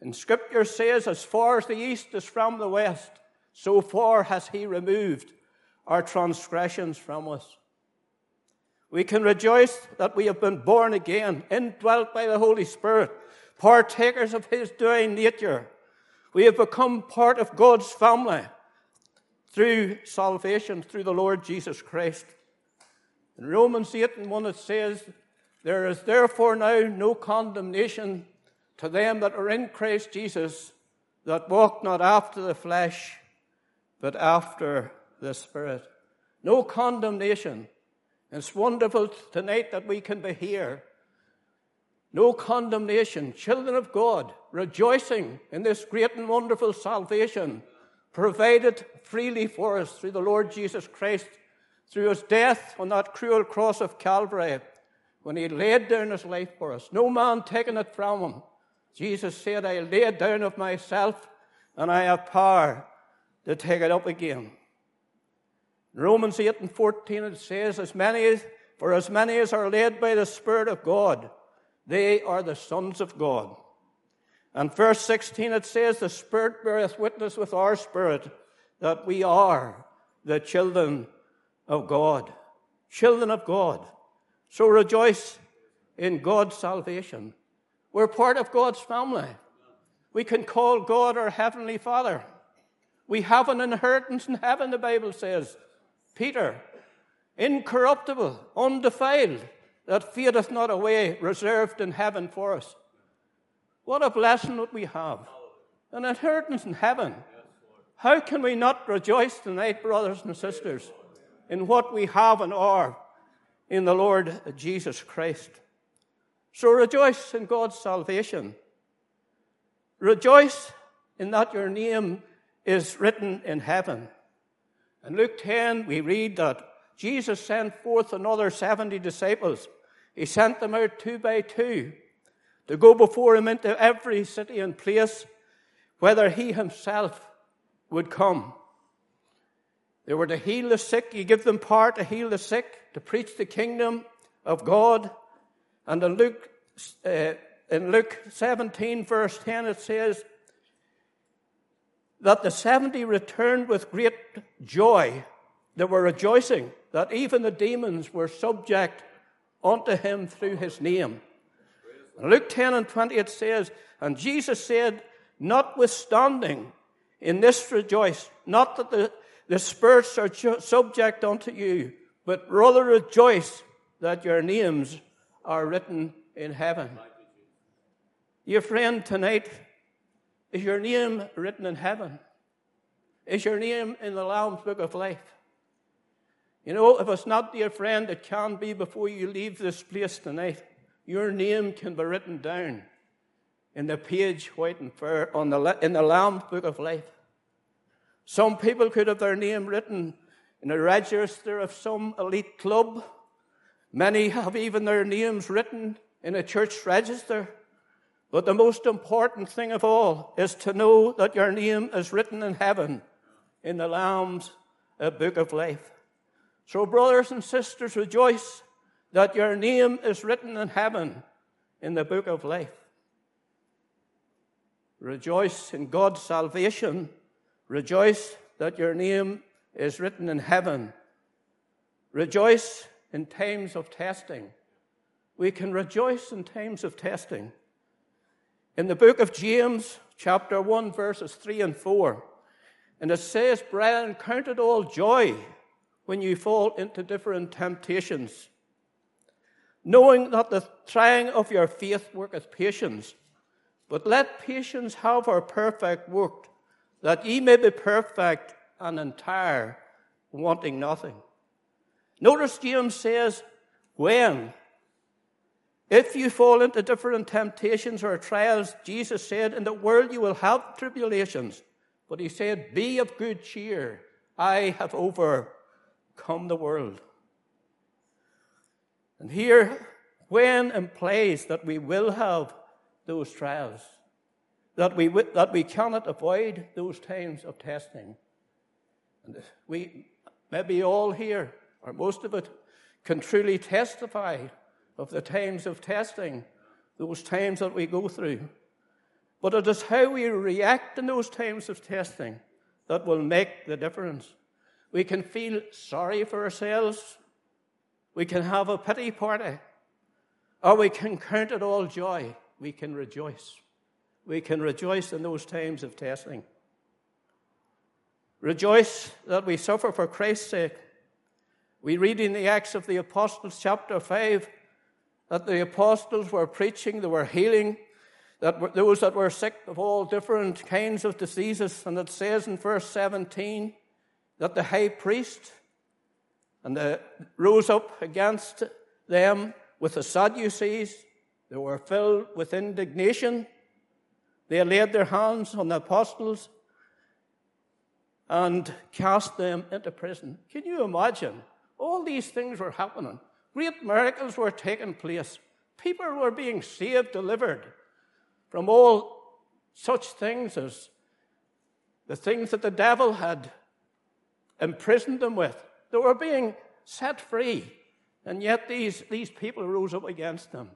And Scripture says, as far as the east is from the west, so far has He removed our transgressions from us. We can rejoice that we have been born again, indwelt by the Holy Spirit, partakers of His divine nature. We have become part of God's family through salvation, through the Lord Jesus Christ. In Romans 8 and 1 it says, There is therefore now no condemnation to them that are in Christ Jesus, that walk not after the flesh, but after the Spirit. No condemnation. It's wonderful tonight that we can be here. No condemnation. Children of God, rejoicing in this great and wonderful salvation provided freely for us through the Lord Jesus Christ, through his death on that cruel cross of Calvary, when he laid down his life for us. No man taking it from him. Jesus said, I lay it down of myself, and I have power to take it up again. In Romans 8 and 14 it says, as many For as many as are led by the Spirit of God, they are the sons of God. And verse 16 it says, The Spirit beareth witness with our spirit that we are the children of God. Children of God. So rejoice in God's salvation. We're part of God's family. We can call God our Heavenly Father. We have an inheritance in heaven, the Bible says. Peter, incorruptible, undefiled, that fadeth not away, reserved in heaven for us. What a blessing that we have. An inheritance in heaven. How can we not rejoice tonight, brothers and sisters, in what we have and are in the Lord Jesus Christ? So rejoice in God's salvation. Rejoice in that your name is written in heaven. In Luke 10, we read that Jesus sent forth another 70 disciples. He sent them out two by two to go before him into every city and place, whether he himself would come. They were to heal the sick. He gave them power to heal the sick, to preach the kingdom of God. And in Luke, uh, in Luke 17, verse 10, it says that the 70 returned with great joy. They were rejoicing that even the demons were subject unto him through his name. Luke 10 and 20 it says, And Jesus said, Notwithstanding, in this rejoice, not that the, the spirits are subject unto you, but rather rejoice that your names are written in heaven. Your friend, tonight, is your name written in heaven? Is your name in the Lamb's Book of Life? You know, if it's not, dear friend, it can be before you leave this place tonight your name can be written down in the page white and fair on the, in the Lamb's Book of Life. Some people could have their name written in a register of some elite club. Many have even their names written in a church register. But the most important thing of all is to know that your name is written in heaven in the Lamb's Book of Life. So, brothers and sisters, rejoice that your name is written in heaven in the book of life. Rejoice in God's salvation. Rejoice that your name is written in heaven. Rejoice in times of testing. We can rejoice in times of testing. In the book of James, chapter 1, verses 3 and 4, and it says, Brethren, count it all joy when you fall into different temptations knowing that the trying of your faith worketh patience. But let patience have her perfect work, that ye may be perfect and entire, wanting nothing. Notice James says, when? If you fall into different temptations or trials, Jesus said, in the world you will have tribulations. But he said, be of good cheer. I have overcome the world. And here, when implies that we will have those trials, that we, that we cannot avoid those times of testing. And we, maybe all here, or most of it, can truly testify of the times of testing, those times that we go through. But it is how we react in those times of testing that will make the difference. We can feel sorry for ourselves. We can have a pity party. Or we can count it all joy. We can rejoice. We can rejoice in those times of testing. Rejoice that we suffer for Christ's sake. We read in the Acts of the Apostles, chapter 5, that the apostles were preaching, they were healing, that those that were sick of all different kinds of diseases. And it says in verse 17 that the high priest and the, rose up against them with the Sadducees. They were filled with indignation. They laid their hands on the apostles and cast them into prison. Can you imagine? All these things were happening. Great miracles were taking place. People were being saved, delivered from all such things as the things that the devil had imprisoned them with. They were being set free. And yet these, these people rose up against them.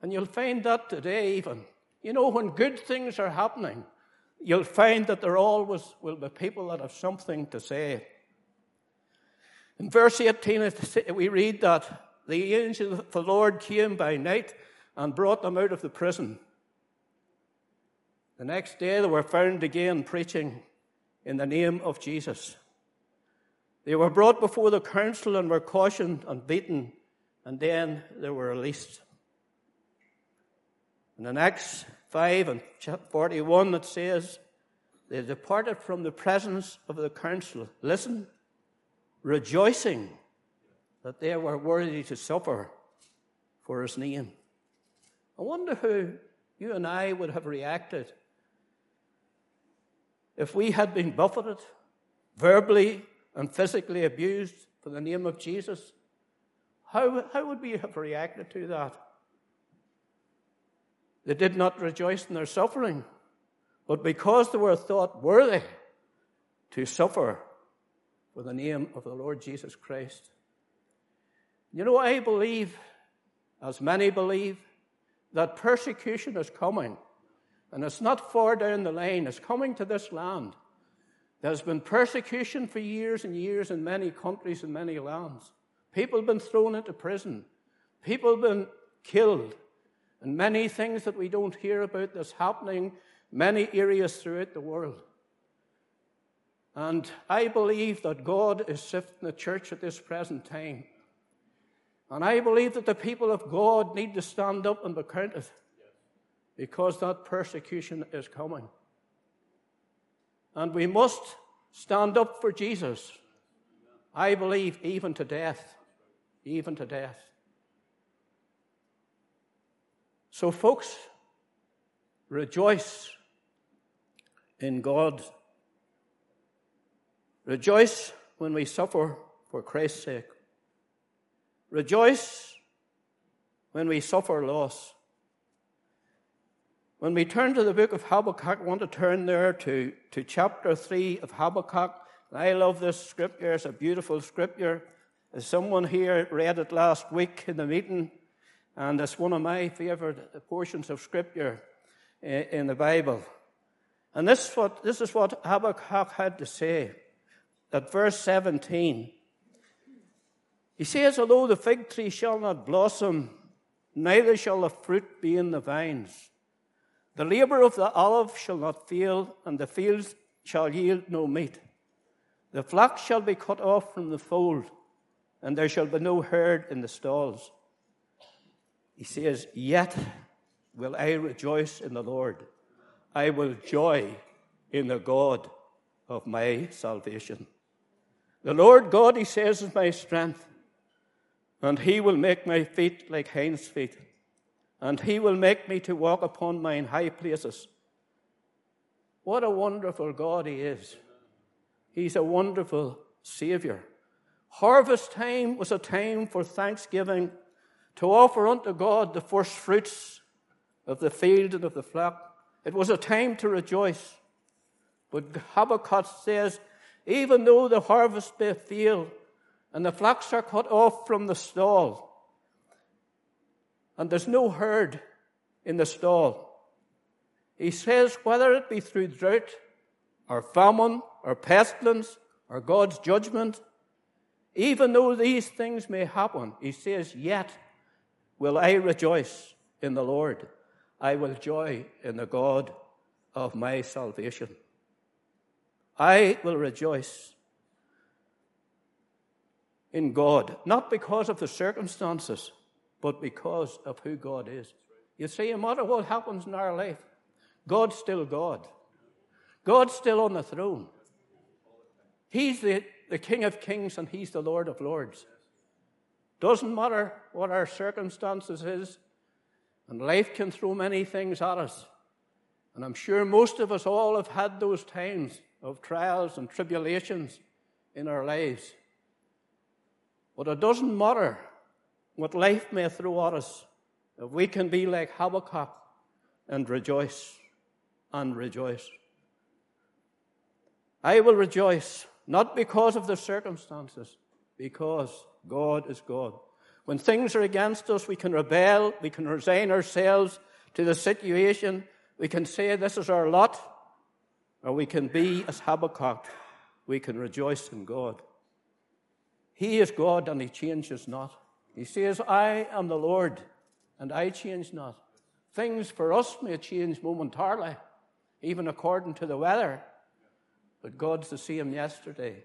And you'll find that today, even. You know, when good things are happening, you'll find that there always will be people that have something to say. In verse 18, we read that the angel of the Lord came by night and brought them out of the prison. The next day, they were found again preaching in the name of Jesus. They were brought before the council and were cautioned and beaten, and then they were released. In Acts 5 and 41, it says, They departed from the presence of the council. Listen, rejoicing that they were worthy to suffer for his name. I wonder who you and I would have reacted if we had been buffeted, verbally and physically abused for the name of Jesus. How, how would we have reacted to that? They did not rejoice in their suffering, but because they were thought worthy to suffer for the name of the Lord Jesus Christ. You know, I believe, as many believe, that persecution is coming. And it's not far down the line, it's coming to this land. There's been persecution for years and years in many countries and many lands. People have been thrown into prison. People have been killed. And many things that we don't hear about that's happening many areas throughout the world. And I believe that God is sifting the church at this present time. And I believe that the people of God need to stand up and be counted because that persecution is coming. And we must stand up for Jesus. I believe even to death. Even to death. So, folks, rejoice in God Rejoice when we suffer for Christ's sake. Rejoice when we suffer loss. When we turn to the book of Habakkuk, I want to turn there to, to chapter 3 of Habakkuk. I love this scripture, it's a beautiful scripture. As someone here read it last week in the meeting, and it's one of my favorite portions of scripture eh, in the Bible. And this is what, this is what Habakkuk had to say at verse 17. He says, Although the fig tree shall not blossom, neither shall the fruit be in the vines. The labor of the olive shall not fail, and the fields shall yield no meat. The flock shall be cut off from the fold, and there shall be no herd in the stalls. He says, Yet will I rejoice in the Lord. I will joy in the God of my salvation. The Lord God, he says, is my strength, and he will make my feet like hinds' feet, and he will make me to walk upon mine high places. What a wonderful God he is. He's a wonderful Savior. Harvest time was a time for thanksgiving, to offer unto God the first fruits of the field and of the flock. It was a time to rejoice. But Habakkuk says, even though the harvest may fail and the flocks are cut off from the stall, and there's no herd in the stall. He says, whether it be through drought, or famine, or pestilence, or God's judgment, even though these things may happen, he says, yet will I rejoice in the Lord. I will joy in the God of my salvation. I will rejoice in God, not because of the circumstances, but because of who God is. You see, no matter what happens in our life, God's still God. God's still on the throne. He's the, the King of kings and He's the Lord of lords. Doesn't matter what our circumstances is, and life can throw many things at us. And I'm sure most of us all have had those times of trials and tribulations in our lives. But it doesn't matter what life may throw at us, if we can be like Habakkuk and rejoice and rejoice. I will rejoice, not because of the circumstances, because God is God. When things are against us, we can rebel, we can resign ourselves to the situation, we can say this is our lot, or we can be as Habakkuk, we can rejoice in God. He is God and He changes not. He says, I am the Lord and I change not. Things for us may change momentarily, even according to the weather, but God's the same yesterday,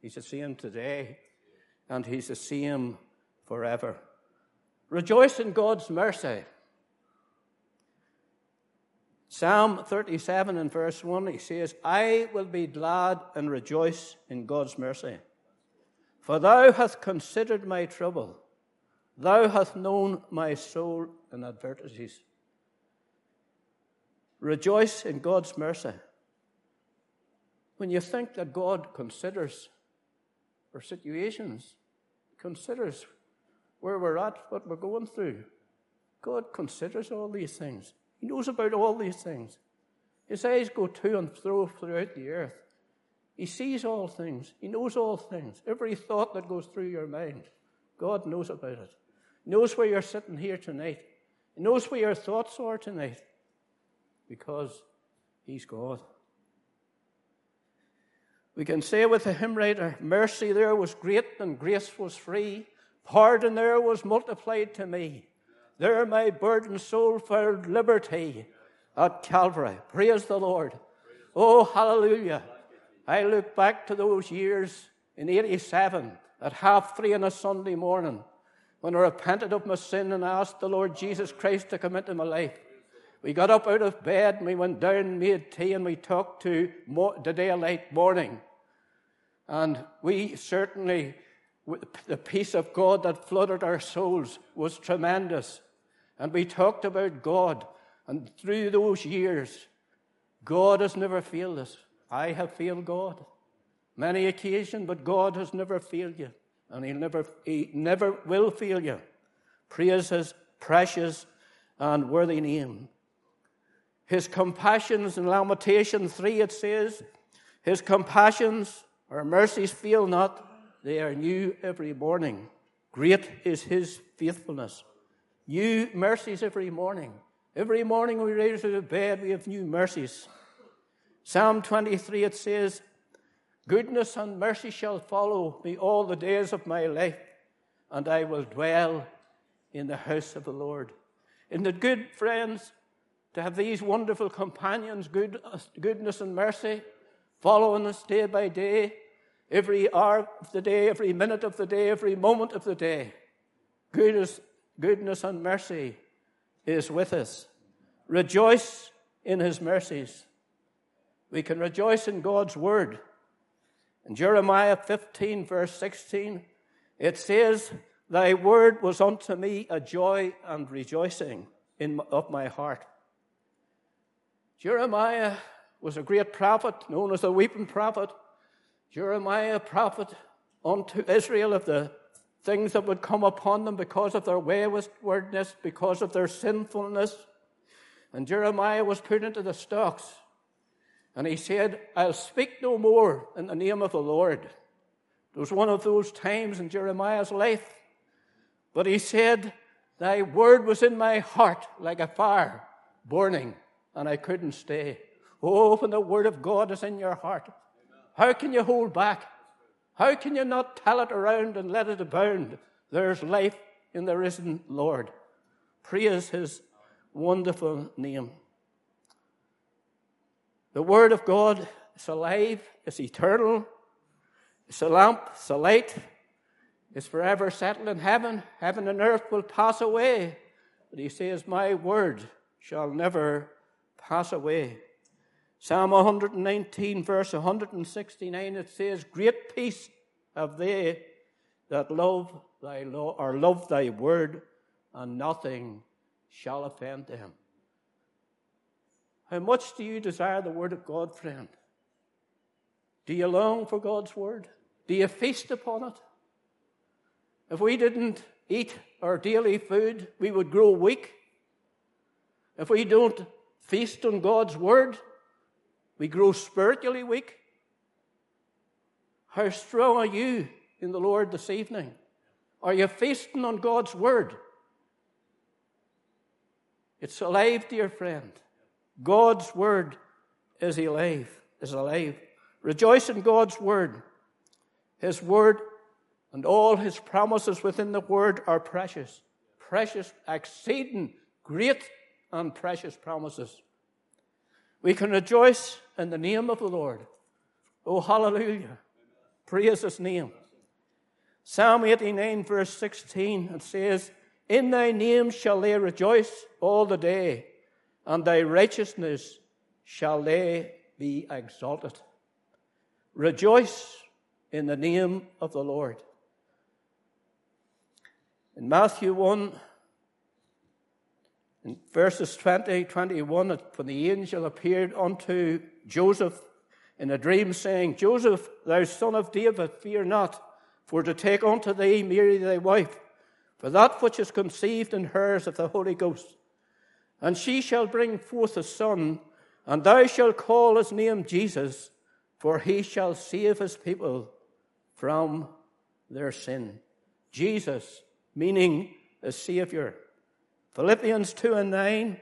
He's the same today, and He's the same forever. Rejoice in God's mercy. Psalm 37 and verse 1, he says, I will be glad and rejoice in God's mercy. For thou hast considered my trouble. Thou hast known my soul in adversities. Rejoice in God's mercy. When you think that God considers our situations, considers where we're at, what we're going through, God considers all these things. He knows about all these things. His eyes go to and fro throughout the earth. He sees all things. He knows all things. Every thought that goes through your mind, God knows about it. He knows where you're sitting here tonight. He knows where your thoughts are tonight because He's God. We can say with the hymn writer, mercy there was great and grace was free. Pardon there was multiplied to me. There my burdened soul found liberty at Calvary. Praise the Lord. Oh, hallelujah. I look back to those years in 87 at half three on a Sunday morning when I repented of my sin and I asked the Lord Jesus Christ to come into my life. We got up out of bed and we went down, made tea, and we talked to the daylight morning. And we certainly, the peace of God that flooded our souls was tremendous. And we talked about God. And through those years, God has never failed us. I have failed God many occasions, but God has never failed you, and He never, He never will fail you. Praise His precious and worthy name. His compassions in Lamentation 3, it says, His compassions or mercies fail not, they are new every morning. Great is His faithfulness. New mercies every morning. Every morning we rise out of bed, we have new mercies. Psalm 23, it says, Goodness and mercy shall follow me all the days of my life, and I will dwell in the house of the Lord. Isn't it good, friends, to have these wonderful companions, good, goodness and mercy, following us day by day, every hour of the day, every minute of the day, every moment of the day? Goodness, goodness and mercy is with us. Rejoice in his mercies. We can rejoice in God's word. In Jeremiah 15, verse 16, it says, Thy word was unto me a joy and rejoicing in, of my heart. Jeremiah was a great prophet, known as the weeping prophet. Jeremiah, prophet unto Israel of the things that would come upon them because of their waywardness, because of their sinfulness. And Jeremiah was put into the stocks. And he said, I'll speak no more in the name of the Lord. It was one of those times in Jeremiah's life. But he said, Thy word was in my heart like a fire burning, and I couldn't stay. Oh, when the Word of God is in your heart, how can you hold back? How can you not tell it around and let it abound? There's life in the risen Lord. Praise His wonderful name. The Word of God is alive, it's eternal, it's a lamp, it's a light, it's forever settled in heaven. Heaven and earth will pass away. But He says, My Word shall never pass away. Psalm 119, verse 169, it says, Great peace have they that love thy law, or love thy word, and nothing shall offend them. How much do you desire the word of God, friend? Do you long for God's word? Do you feast upon it? If we didn't eat our daily food, we would grow weak. If we don't feast on God's word, we grow spiritually weak. How strong are you in the Lord this evening? Are you feasting on God's word? It's alive, dear friend. God's word is alive, is alive. Rejoice in God's word. His word and all his promises within the word are precious. Precious, exceeding, great and precious promises. We can rejoice in the name of the Lord. Oh, hallelujah. Praise his name. Psalm 89, verse 16, it says, In thy name shall they rejoice all the day, and thy righteousness shall they be exalted. Rejoice in the name of the Lord. In Matthew 1, in verses 20, 21, when the angel appeared unto Joseph in a dream, saying, Joseph, thou son of David, fear not, for to take unto thee Mary thy wife, for that which is conceived in her is of the Holy Ghost. And she shall bring forth a son, and thou shalt call his name Jesus, for he shall save his people from their sin. Jesus, meaning a Savior. Philippians 2 and 9,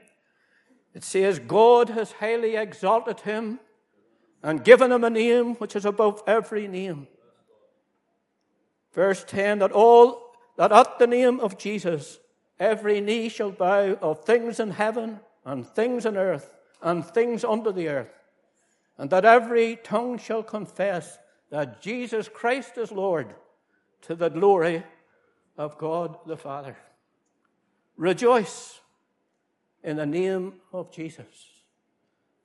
it says, God has highly exalted him and given him a name which is above every name. Verse 10 that all that at the name of Jesus every knee shall bow of things in heaven and things in earth and things under the earth, and that every tongue shall confess that Jesus Christ is Lord to the glory of God the Father. Rejoice in the name of Jesus,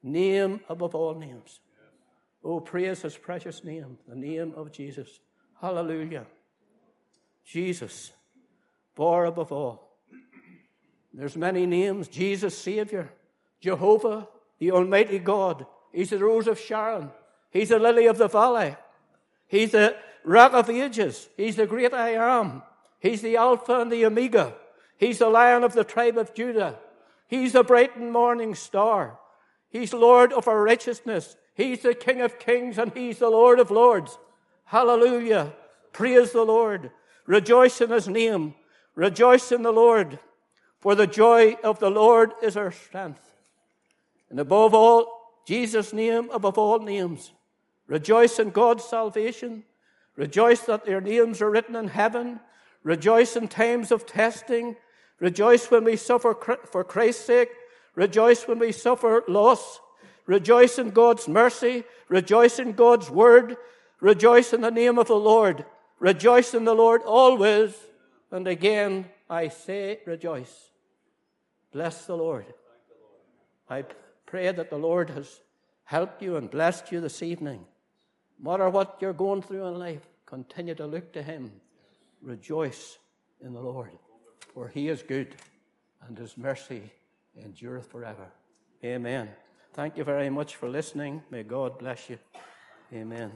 name above all names. Oh, praise his precious name, the name of Jesus. Hallelujah. Jesus, far above all. There's many names. Jesus, Savior. Jehovah, the Almighty God. He's the Rose of Sharon. He's the Lily of the Valley. He's the Rock of Ages. He's the Great I Am. He's the Alpha and the Omega. He's the Lion of the tribe of Judah. He's the bright and morning star. He's Lord of our righteousness. He's the King of kings and He's the Lord of lords. Hallelujah. Praise the Lord. Rejoice in His name. Rejoice in the Lord. For the joy of the Lord is our strength. And above all, Jesus' name above all names. Rejoice in God's salvation. Rejoice that their names are written in heaven. Rejoice in times of testing. Rejoice when we suffer for Christ's sake. Rejoice when we suffer loss. Rejoice in God's mercy. Rejoice in God's word. Rejoice in the name of the Lord. Rejoice in the Lord always. And again, I say rejoice. Bless the Lord. I pray that the Lord has helped you and blessed you this evening. No matter what you're going through in life, continue to look to Him. Rejoice in the Lord, for He is good and His mercy endureth forever. Amen. Thank you very much for listening. May God bless you. Amen.